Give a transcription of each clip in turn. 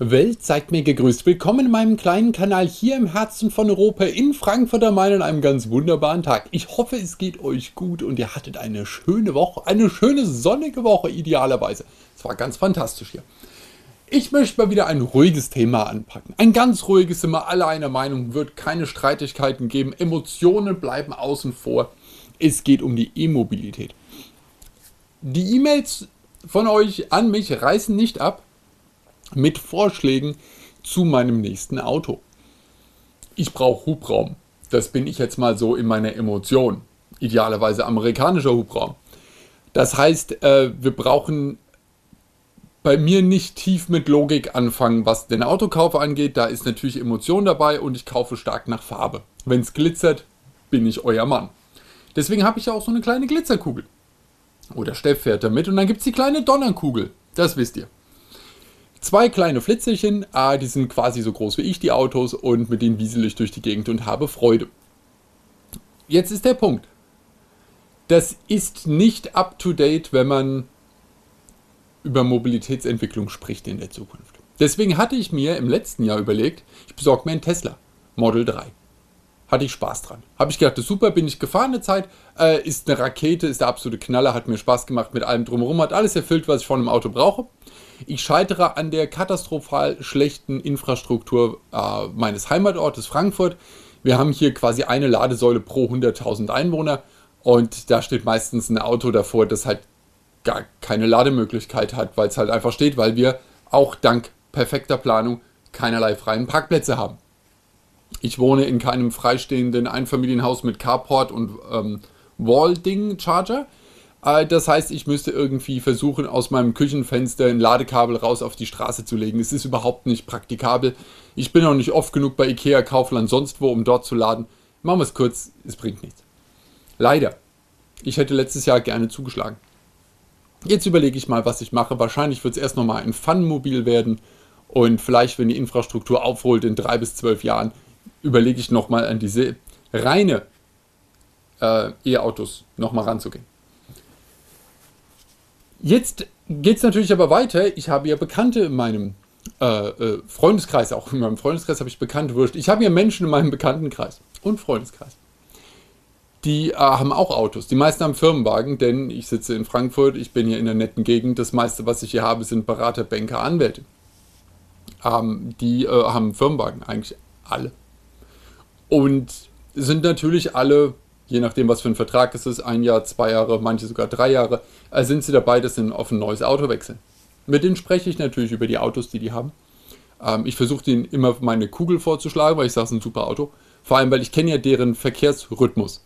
Welt zeigt mir gegrüßt. Willkommen in meinem kleinen Kanal hier im Herzen von Europa in Frankfurt am Main an einem ganz wunderbaren Tag. Ich hoffe, es geht euch gut und ihr hattet eine schöne Woche, eine schöne sonnige Woche idealerweise. Es war ganz fantastisch hier. Ich möchte mal wieder ein ruhiges Thema anpacken. Ein ganz ruhiges, wir alle einer Meinung, wird keine Streitigkeiten geben, Emotionen bleiben außen vor. Es geht um die E-Mobilität. Die E-Mails von euch an mich reißen nicht ab mit Vorschlägen zu meinem nächsten Auto. Ich brauche Hubraum. Das bin ich jetzt mal so in meiner Emotion. Idealerweise amerikanischer Hubraum. Das heißt, äh, wir brauchen bei mir nicht tief mit Logik anfangen, was den Autokauf angeht. Da ist natürlich Emotion dabei und ich kaufe stark nach Farbe. Wenn es glitzert, bin ich euer Mann. Deswegen habe ich auch so eine kleine Glitzerkugel. Oder Steff fährt damit und dann gibt es die kleine Donnerkugel. Das wisst ihr. Zwei kleine Flitzerchen, ah, die sind quasi so groß wie ich, die Autos, und mit denen wiesel ich durch die Gegend und habe Freude. Jetzt ist der Punkt. Das ist nicht up-to-date, wenn man über Mobilitätsentwicklung spricht in der Zukunft. Deswegen hatte ich mir im letzten Jahr überlegt, ich besorge mir einen Tesla Model 3. Hatte ich Spaß dran. Habe ich gedacht, super, bin ich gefahren eine Zeit, äh, ist eine Rakete, ist der absolute Knaller, hat mir Spaß gemacht mit allem drumherum, hat alles erfüllt, was ich von einem Auto brauche. Ich scheitere an der katastrophal schlechten Infrastruktur äh, meines Heimatortes Frankfurt. Wir haben hier quasi eine Ladesäule pro 100.000 Einwohner und da steht meistens ein Auto davor, das halt gar keine Lademöglichkeit hat, weil es halt einfach steht, weil wir auch dank perfekter Planung keinerlei freien Parkplätze haben. Ich wohne in keinem freistehenden Einfamilienhaus mit Carport und ähm, Wall-Ding-Charger, äh, das heißt, ich müsste irgendwie versuchen, aus meinem Küchenfenster ein Ladekabel raus auf die Straße zu legen. Es ist überhaupt nicht praktikabel. Ich bin auch nicht oft genug bei Ikea, Kaufland, sonst wo, um dort zu laden. Machen wir es kurz, es bringt nichts. Leider. Ich hätte letztes Jahr gerne zugeschlagen. Jetzt überlege ich mal, was ich mache. Wahrscheinlich wird es erst nochmal ein Fun-Mobil werden. Und vielleicht, wenn die Infrastruktur aufholt in drei bis zwölf Jahren, überlege ich nochmal an diese reine äh, E-Autos nochmal ranzugehen. Jetzt geht es natürlich aber weiter. Ich habe ja Bekannte in meinem äh, äh, Freundeskreis, auch in meinem Freundeskreis habe ich Bekannte, wurscht. Ich habe ja Menschen in meinem Bekanntenkreis und Freundeskreis. Die äh, haben auch Autos. Die meisten haben Firmenwagen, denn ich sitze in Frankfurt, ich bin hier in der netten Gegend. Das meiste, was ich hier habe, sind Berater, Banker, Anwälte. Ähm, die äh, haben Firmenwagen, eigentlich alle. Und sind natürlich alle je nachdem, was für ein Vertrag es ist, ein Jahr, zwei Jahre, manche sogar drei Jahre, äh, sind sie dabei, dass sie auf ein neues Auto wechseln. Mit denen spreche ich natürlich über die Autos, die die haben. Ähm, ich versuche denen immer meine Kugel vorzuschlagen, weil ich sage, es ist ein super Auto. Vor allem, weil ich kenne ja deren Verkehrsrhythmus.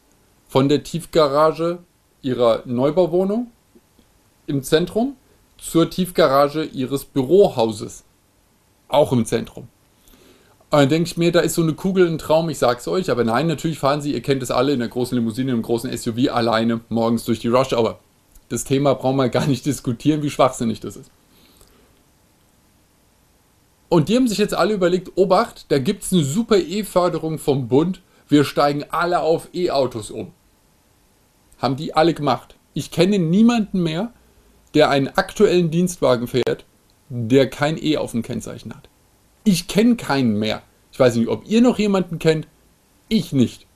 Von der Tiefgarage ihrer Neubauwohnung im Zentrum zur Tiefgarage ihres Bürohauses. Auch im Zentrum. Und dann denke ich mir, da ist so eine Kugel ein Traum, ich sag's euch. Aber nein, natürlich fahren sie, ihr kennt es alle, in der großen Limousine, im großen SUV alleine morgens durch die Rush. Aber das Thema brauchen wir gar nicht diskutieren, wie schwachsinnig das ist. Und die haben sich jetzt alle überlegt, Obacht, da gibt es eine super E-Förderung vom Bund. Wir steigen alle auf E-Autos um. Haben die alle gemacht. Ich kenne niemanden mehr, der einen aktuellen Dienstwagen fährt, der kein E auf dem Kennzeichen hat. Ich kenne keinen mehr. Ich weiß nicht, ob ihr noch jemanden kennt. Ich nicht.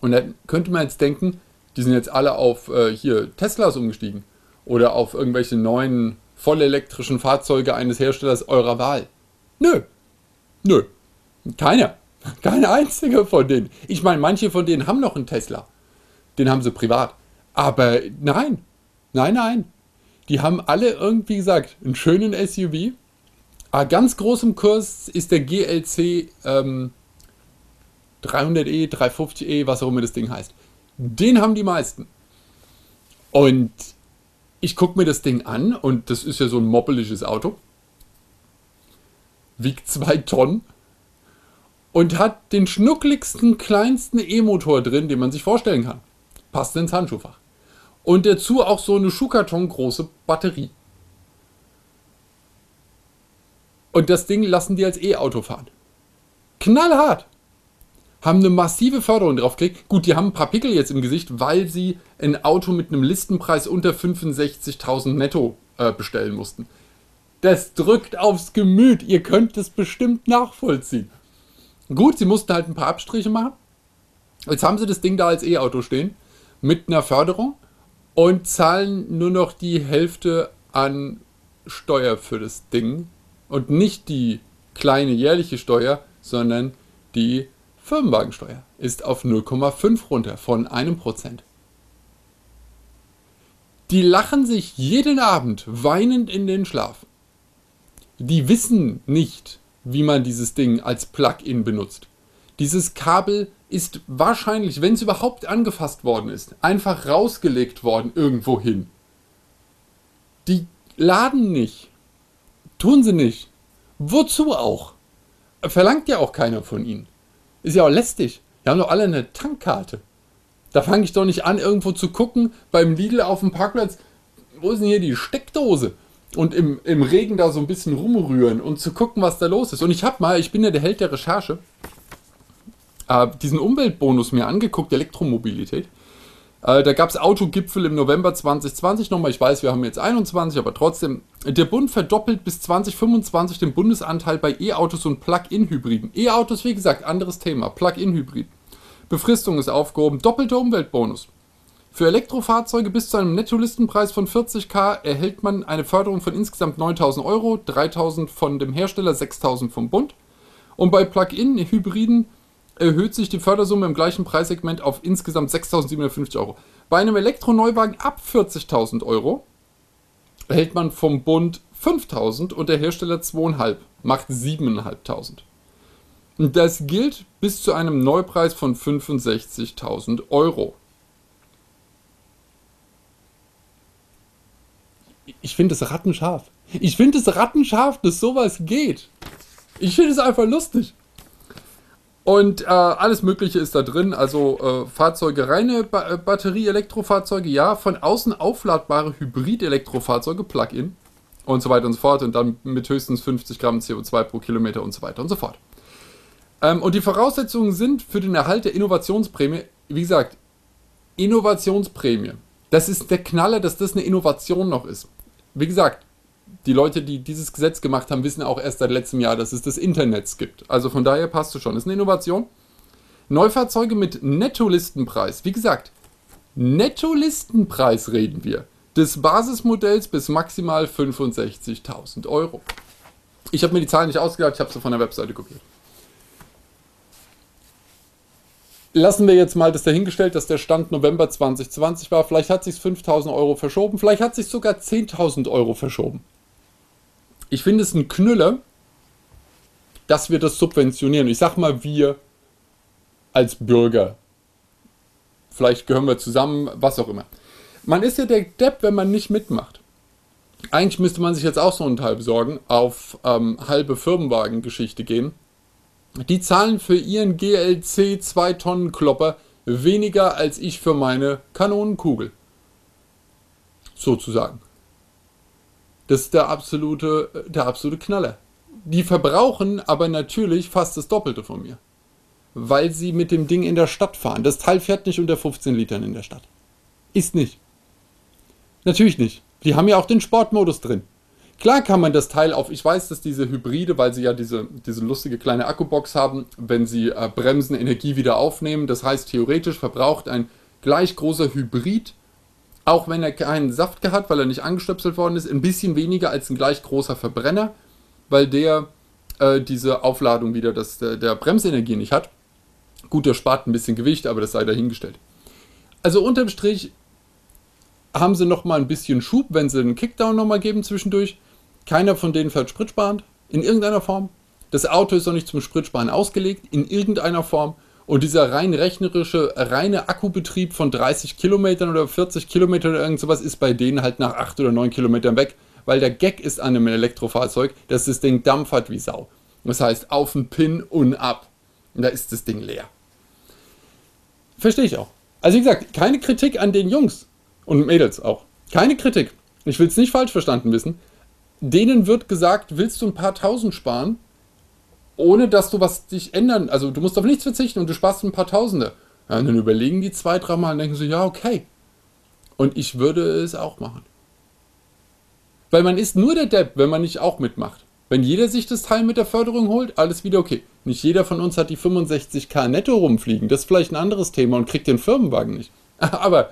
Und dann könnte man jetzt denken, die sind jetzt alle auf äh, hier Teslas umgestiegen oder auf irgendwelche neuen vollelektrischen Fahrzeuge eines Herstellers eurer Wahl. Nö. Nö. Keiner. Keine einzige von denen. Ich meine, manche von denen haben noch einen Tesla. Den haben sie privat. Aber nein. Nein, nein. Die haben alle irgendwie gesagt, einen schönen SUV, Ah, ganz groß im Kurs ist der GLC ähm, 300e, 350e, was auch immer das Ding heißt. Den haben die meisten. Und ich gucke mir das Ding an und das ist ja so ein moppeliges Auto. Wiegt zwei Tonnen und hat den schnuckligsten, kleinsten E-Motor drin, den man sich vorstellen kann. Passt ins Handschuhfach. Und dazu auch so eine Schuhkarton große Batterie. Und das Ding lassen die als E-Auto fahren. Knallhart. Haben eine massive Förderung drauf gekriegt. Gut, die haben ein paar Pickel jetzt im Gesicht, weil sie ein Auto mit einem Listenpreis unter 65.000 netto äh, bestellen mussten. Das drückt aufs Gemüt. Ihr könnt es bestimmt nachvollziehen. Gut, sie mussten halt ein paar Abstriche machen. Jetzt haben sie das Ding da als E-Auto stehen mit einer Förderung und zahlen nur noch die Hälfte an Steuer für das Ding und nicht die kleine jährliche Steuer, sondern die Firmenwagensteuer ist auf 0,5 runter von einem Prozent. Die lachen sich jeden Abend weinend in den Schlaf. Die wissen nicht, wie man dieses Ding als Plug-in benutzt. Dieses Kabel ist wahrscheinlich, wenn es überhaupt angefasst worden ist, einfach rausgelegt worden irgendwo hin. Die laden nicht. Tun sie nicht. Wozu auch? Verlangt ja auch keiner von ihnen. Ist ja auch lästig. Die haben doch alle eine Tankkarte. Da fange ich doch nicht an, irgendwo zu gucken, beim Lidl auf dem Parkplatz, wo ist denn hier die Steckdose? Und im, im Regen da so ein bisschen rumrühren und zu gucken, was da los ist. Und ich habe mal, ich bin ja der Held der Recherche, äh, diesen Umweltbonus mir angeguckt, Elektromobilität. Äh, da gab es Autogipfel im November 2020 nochmal. Ich weiß, wir haben jetzt 21, aber trotzdem. Der Bund verdoppelt bis 2025 den Bundesanteil bei E-Autos und Plug-in-Hybriden. E-Autos, wie gesagt, anderes Thema. Plug-in-Hybrid. Befristung ist aufgehoben. Doppelter Umweltbonus. Für Elektrofahrzeuge bis zu einem Nettolistenpreis von 40k erhält man eine Förderung von insgesamt 9000 Euro, 3000 von dem Hersteller, 6000 vom Bund. Und bei Plug-in-Hybriden erhöht sich die Fördersumme im gleichen Preissegment auf insgesamt 6.750 Euro. Bei einem Elektroneuwagen ab 40.000 Euro erhält man vom Bund 5.000 und der Hersteller 2,5, macht 7.500. Und das gilt bis zu einem Neupreis von 65.000 Euro. Ich finde es rattenscharf. Ich finde es rattenscharf, dass sowas geht. Ich finde es einfach lustig. Und äh, alles Mögliche ist da drin, also äh, Fahrzeuge, reine ba äh, Batterie-Elektrofahrzeuge, ja, von außen aufladbare Hybrid-Elektrofahrzeuge, Plug-in und so weiter und so fort und dann mit höchstens 50 Gramm CO2 pro Kilometer und so weiter und so fort. Ähm, und die Voraussetzungen sind für den Erhalt der Innovationsprämie, wie gesagt, Innovationsprämie. Das ist der Knaller, dass das eine Innovation noch ist. Wie gesagt, die Leute, die dieses Gesetz gemacht haben, wissen auch erst seit letztem Jahr, dass es das Internet gibt. Also von daher passt es schon. Das ist eine Innovation. Neufahrzeuge mit Nettolistenpreis. Wie gesagt, Nettolistenpreis reden wir. Des Basismodells bis maximal 65.000 Euro. Ich habe mir die Zahlen nicht ausgedacht, ich habe sie von der Webseite kopiert. Lassen wir jetzt mal das dahingestellt, dass der Stand November 2020 war. Vielleicht hat sich 5.000 Euro verschoben, vielleicht hat sich sogar 10.000 Euro verschoben. Ich finde es ein Knüller, dass wir das subventionieren. Ich sag mal, wir als Bürger. Vielleicht gehören wir zusammen, was auch immer. Man ist ja der Depp, wenn man nicht mitmacht. Eigentlich müsste man sich jetzt auch so einen Teil besorgen, auf ähm, halbe Firmenwagen-Geschichte gehen. Die zahlen für ihren GLC 2 Tonnen Klopper weniger als ich für meine Kanonenkugel. Sozusagen. Das ist der absolute, der absolute Knaller. Die verbrauchen aber natürlich fast das Doppelte von mir. Weil sie mit dem Ding in der Stadt fahren. Das Teil fährt nicht unter 15 Litern in der Stadt. Ist nicht. Natürlich nicht. Die haben ja auch den Sportmodus drin. Klar kann man das Teil auf, ich weiß, dass diese Hybride, weil sie ja diese, diese lustige kleine Akkubox haben, wenn sie äh, bremsen, Energie wieder aufnehmen. Das heißt, theoretisch verbraucht ein gleich großer Hybrid auch wenn er keinen Saft gehabt, weil er nicht angestöpselt worden ist, ein bisschen weniger als ein gleich großer Verbrenner, weil der äh, diese Aufladung wieder das, der, der Bremsenergie nicht hat. Gut, der spart ein bisschen Gewicht, aber das sei dahingestellt. Also unterm Strich haben sie nochmal ein bisschen Schub, wenn sie einen Kickdown nochmal geben zwischendurch. Keiner von denen fährt spritsparend, in irgendeiner Form. Das Auto ist auch nicht zum Spritsparen ausgelegt, in irgendeiner Form. Und dieser rein rechnerische, reine Akkubetrieb von 30 Kilometern oder 40 Kilometern oder irgend sowas ist bei denen halt nach 8 oder 9 Kilometern weg. Weil der Gag ist an einem Elektrofahrzeug, dass das Ding dampfert wie Sau. Das heißt, auf den Pin und ab. Und da ist das Ding leer. Verstehe ich auch. Also wie gesagt, keine Kritik an den Jungs und Mädels auch. Keine Kritik. Ich will es nicht falsch verstanden wissen. Denen wird gesagt, willst du ein paar tausend sparen? Ohne dass du was dich ändern, also du musst auf nichts verzichten und du sparst ein paar Tausende. Ja, dann überlegen die zwei, dreimal und denken so, ja, okay. Und ich würde es auch machen. Weil man ist nur der Depp, wenn man nicht auch mitmacht. Wenn jeder sich das Teil mit der Förderung holt, alles wieder okay. Nicht jeder von uns hat die 65k netto rumfliegen. Das ist vielleicht ein anderes Thema und kriegt den Firmenwagen nicht. Aber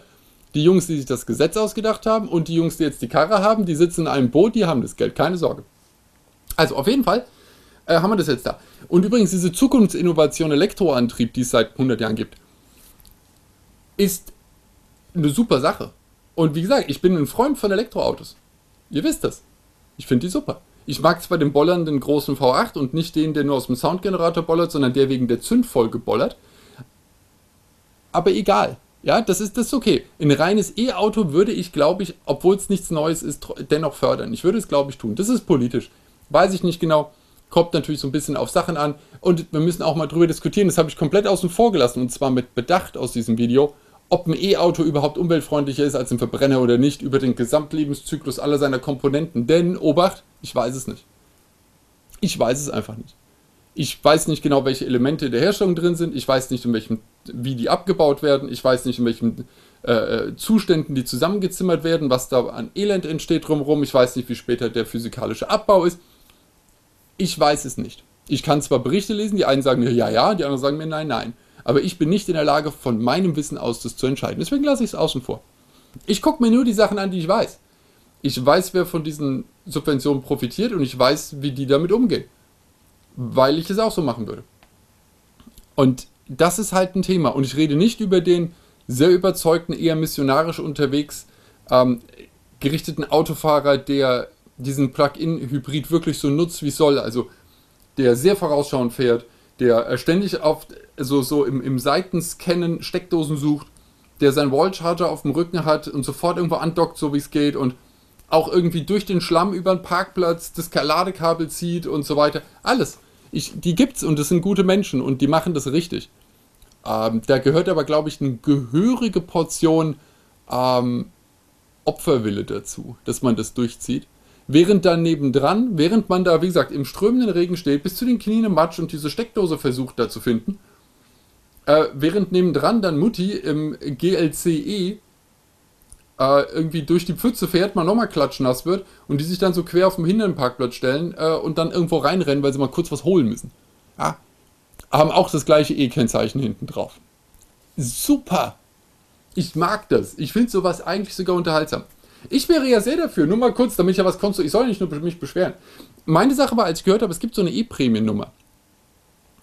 die Jungs, die sich das Gesetz ausgedacht haben und die Jungs, die jetzt die Karre haben, die sitzen in einem Boot, die haben das Geld, keine Sorge. Also auf jeden Fall äh, haben wir das jetzt da. Und übrigens, diese Zukunftsinnovation Elektroantrieb, die es seit 100 Jahren gibt, ist eine super Sache. Und wie gesagt, ich bin ein Freund von Elektroautos. Ihr wisst das. Ich finde die super. Ich mag zwar den bollernden großen V8 und nicht den, der nur aus dem Soundgenerator bollert, sondern der wegen der Zündfolge bollert. Aber egal. Ja, das ist, das ist okay. Ein reines E-Auto würde ich, glaube ich, obwohl es nichts Neues ist, dennoch fördern. Ich würde es, glaube ich, tun. Das ist politisch. Weiß ich nicht genau. Kommt natürlich so ein bisschen auf Sachen an. Und wir müssen auch mal drüber diskutieren. Das habe ich komplett außen vor gelassen. Und zwar mit Bedacht aus diesem Video. Ob ein E-Auto überhaupt umweltfreundlicher ist als ein Verbrenner oder nicht, über den Gesamtlebenszyklus aller seiner Komponenten. Denn, Obacht, ich weiß es nicht. Ich weiß es einfach nicht. Ich weiß nicht genau, welche Elemente der Herstellung drin sind. Ich weiß nicht, in welchem, wie die abgebaut werden. Ich weiß nicht, in welchen äh, Zuständen die zusammengezimmert werden, was da an Elend entsteht drumherum. Ich weiß nicht, wie später der physikalische Abbau ist. Ich weiß es nicht. Ich kann zwar Berichte lesen, die einen sagen mir ja, ja, die anderen sagen mir nein, nein. Aber ich bin nicht in der Lage, von meinem Wissen aus das zu entscheiden. Deswegen lasse ich es außen vor. Ich gucke mir nur die Sachen an, die ich weiß. Ich weiß, wer von diesen Subventionen profitiert und ich weiß, wie die damit umgehen weil ich es auch so machen würde. Und das ist halt ein Thema. Und ich rede nicht über den sehr überzeugten, eher missionarisch unterwegs ähm, gerichteten Autofahrer, der diesen Plug-in-Hybrid wirklich so nutzt, wie soll. Also der sehr vorausschauend fährt, der ständig auf, also so im, im Seitenscannen Steckdosen sucht, der seinen Wallcharger auf dem Rücken hat und sofort irgendwo andockt, so wie es geht und auch irgendwie durch den Schlamm über den Parkplatz das Ladekabel zieht und so weiter. Alles. Ich, die gibt's und das sind gute Menschen und die machen das richtig. Ähm, da gehört aber, glaube ich, eine gehörige Portion ähm, Opferwille dazu, dass man das durchzieht. Während dann nebendran, während man da, wie gesagt, im strömenden Regen steht, bis zu den Knien im Matsch und diese Steckdose versucht da zu finden, äh, während nebendran dann Mutti im GLCE äh, irgendwie durch die Pfütze fährt, man nochmal klatschnass wird und die sich dann so quer auf dem Hinderparkplatz stellen äh, und dann irgendwo reinrennen, weil sie mal kurz was holen müssen. Ja. Haben auch das gleiche E-Kennzeichen hinten drauf. Super! Ich mag das. Ich finde sowas eigentlich sogar unterhaltsam. Ich wäre ja sehr dafür, nur mal kurz, damit ich ja was konntest. Ich soll nicht nur mich beschweren. Meine Sache war, als ich gehört habe, es gibt so eine E-Prämiennummer.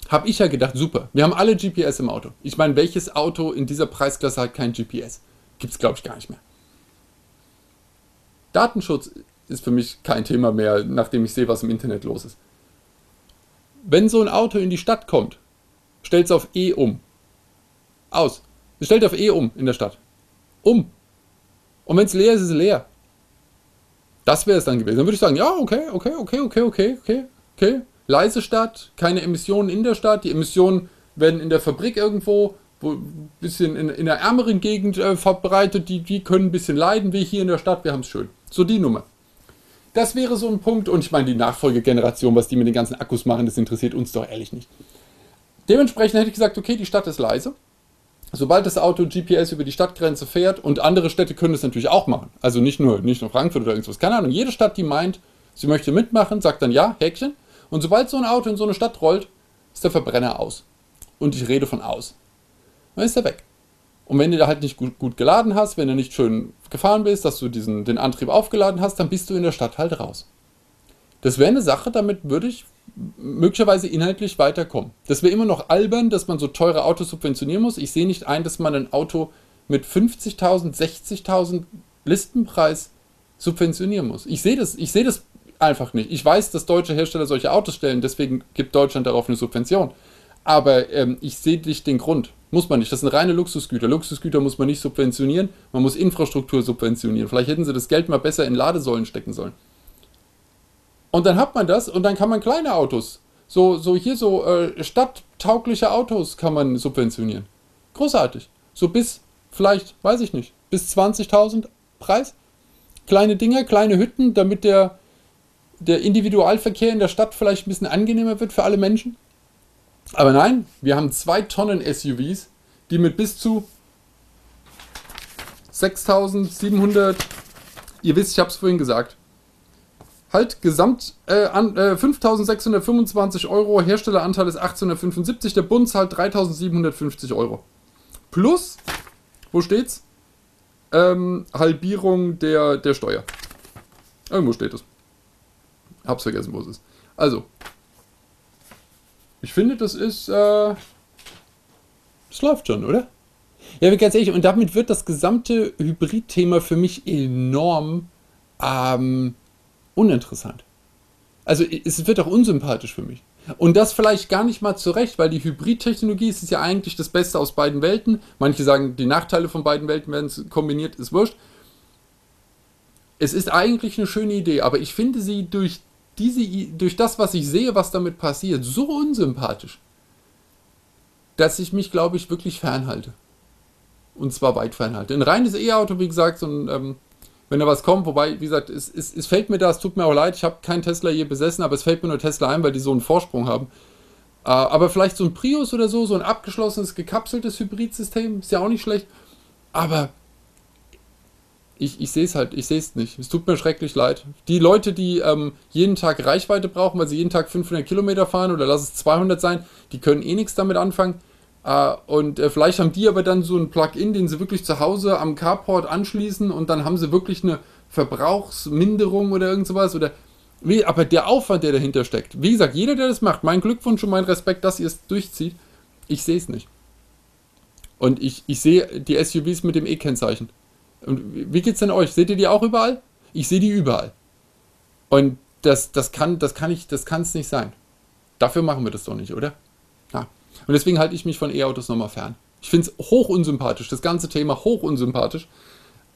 Habe ich ja gedacht, super. Wir haben alle GPS im Auto. Ich meine, welches Auto in dieser Preisklasse hat kein GPS? Gibt es, glaube ich, gar nicht mehr. Datenschutz ist für mich kein Thema mehr, nachdem ich sehe, was im Internet los ist. Wenn so ein Auto in die Stadt kommt, stellt es auf E um. Aus. Es stellt auf E um in der Stadt. Um. Und wenn es leer ist, ist es leer. Das wäre es dann gewesen. Dann würde ich sagen, ja, okay, okay, okay, okay, okay, okay, okay. Leise Stadt, keine Emissionen in der Stadt. Die Emissionen werden in der Fabrik irgendwo wo ein bisschen in, in einer ärmeren Gegend äh, verbreitet, die, die können ein bisschen leiden, wie hier in der Stadt, wir haben es schön. So die Nummer. Das wäre so ein Punkt und ich meine, die Nachfolgegeneration, was die mit den ganzen Akkus machen, das interessiert uns doch ehrlich nicht. Dementsprechend hätte ich gesagt, okay, die Stadt ist leise. Sobald das Auto GPS über die Stadtgrenze fährt und andere Städte können das natürlich auch machen. Also nicht nur, nicht nur Frankfurt oder irgendwas, keine Ahnung. Jede Stadt, die meint, sie möchte mitmachen, sagt dann ja, Häkchen. Und sobald so ein Auto in so eine Stadt rollt, ist der Verbrenner aus. Und ich rede von aus dann ist er weg. Und wenn du da halt nicht gut, gut geladen hast, wenn du nicht schön gefahren bist, dass du diesen, den Antrieb aufgeladen hast, dann bist du in der Stadt halt raus. Das wäre eine Sache, damit würde ich möglicherweise inhaltlich weiterkommen. Das wäre immer noch albern, dass man so teure Autos subventionieren muss. Ich sehe nicht ein, dass man ein Auto mit 50.000, 60.000 Listenpreis subventionieren muss. Ich sehe das, ich sehe das einfach nicht. Ich weiß, dass deutsche Hersteller solche Autos stellen, deswegen gibt Deutschland darauf eine Subvention. Aber ähm, ich sehe nicht den Grund. Muss man nicht. Das sind reine Luxusgüter. Luxusgüter muss man nicht subventionieren. Man muss Infrastruktur subventionieren. Vielleicht hätten sie das Geld mal besser in Ladesäulen stecken sollen. Und dann hat man das und dann kann man kleine Autos, so, so hier so äh, stadttaugliche Autos kann man subventionieren. Großartig. So bis vielleicht, weiß ich nicht, bis 20.000 Preis. Kleine Dinger, kleine Hütten, damit der, der Individualverkehr in der Stadt vielleicht ein bisschen angenehmer wird für alle Menschen. Aber nein, wir haben zwei Tonnen SUVs, die mit bis zu 6700, ihr wisst, ich habe es vorhin gesagt, halt Gesamt äh, an, äh, 5.625 Euro, Herstelleranteil ist 1875, der Bund zahlt 3.750 Euro. Plus, wo steht's? Ähm, Halbierung der, der Steuer. Irgendwo steht es. Hab's vergessen, wo es ist. Also, ich finde, das ist, äh, das läuft schon, oder? Ja, ganz ehrlich, und damit wird das gesamte Hybrid-Thema für mich enorm ähm, uninteressant. Also es wird auch unsympathisch für mich. Und das vielleicht gar nicht mal zurecht, weil die Hybrid-Technologie ist ja eigentlich das Beste aus beiden Welten. Manche sagen, die Nachteile von beiden Welten werden kombiniert, ist wurscht. Es ist eigentlich eine schöne Idee, aber ich finde sie durch, diese, durch das, was ich sehe, was damit passiert, so unsympathisch, dass ich mich, glaube ich, wirklich fernhalte. Und zwar weit fernhalte. Ein reines E-Auto, wie gesagt, so ein ähm, wenn da was kommt. Wobei, wie gesagt, es, es, es fällt mir da, es tut mir auch leid, ich habe keinen Tesla je besessen, aber es fällt mir nur Tesla ein, weil die so einen Vorsprung haben. Äh, aber vielleicht so ein Prius oder so, so ein abgeschlossenes, gekapseltes Hybridsystem, ist ja auch nicht schlecht. Aber ich, ich sehe es halt, ich sehe es nicht. Es tut mir schrecklich leid. Die Leute, die ähm, jeden Tag Reichweite brauchen, weil sie jeden Tag 500 Kilometer fahren oder lass es 200 sein, die können eh nichts damit anfangen. Uh, und uh, vielleicht haben die aber dann so ein Plugin, den sie wirklich zu Hause am Carport anschließen und dann haben sie wirklich eine Verbrauchsminderung oder irgend sowas. Oder wie, aber der Aufwand, der dahinter steckt. Wie gesagt, jeder, der das macht, mein Glückwunsch und mein Respekt, dass ihr es durchzieht. Ich sehe es nicht. Und ich, ich sehe die SUVs mit dem E-Kennzeichen. Und wie geht's denn euch? Seht ihr die auch überall? Ich sehe die überall. Und das, das kann, das kann ich, das kann es nicht sein. Dafür machen wir das doch nicht, oder? Und deswegen halte ich mich von E-Autos nochmal fern. Ich finde es hoch unsympathisch, das ganze Thema hoch unsympathisch.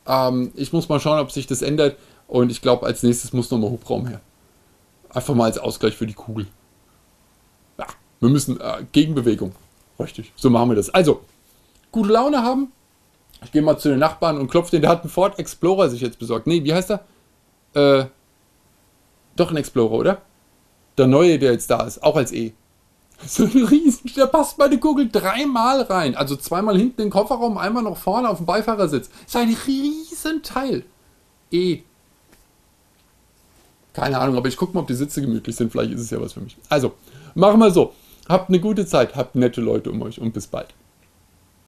Ähm, ich muss mal schauen, ob sich das ändert. Und ich glaube, als nächstes muss nochmal Hubraum her. Einfach mal als Ausgleich für die Kugel. Ja, wir müssen äh, Gegenbewegung. Richtig, so machen wir das. Also, gute Laune haben. Ich gehe mal zu den Nachbarn und klopfe den. Der hat einen Ford Explorer sich jetzt besorgt. Nee, wie heißt er? Äh, doch ein Explorer, oder? Der neue, der jetzt da ist, auch als E. So ein Riesen, da passt meine Kugel dreimal rein. Also zweimal hinten in den Kofferraum, einmal noch vorne auf dem Beifahrersitz. Das ist ein Riesenteil. E. Keine Ahnung, aber ich gucke mal, ob die Sitze gemütlich sind. Vielleicht ist es ja was für mich. Also, machen wir so. Habt eine gute Zeit, habt nette Leute um euch und bis bald.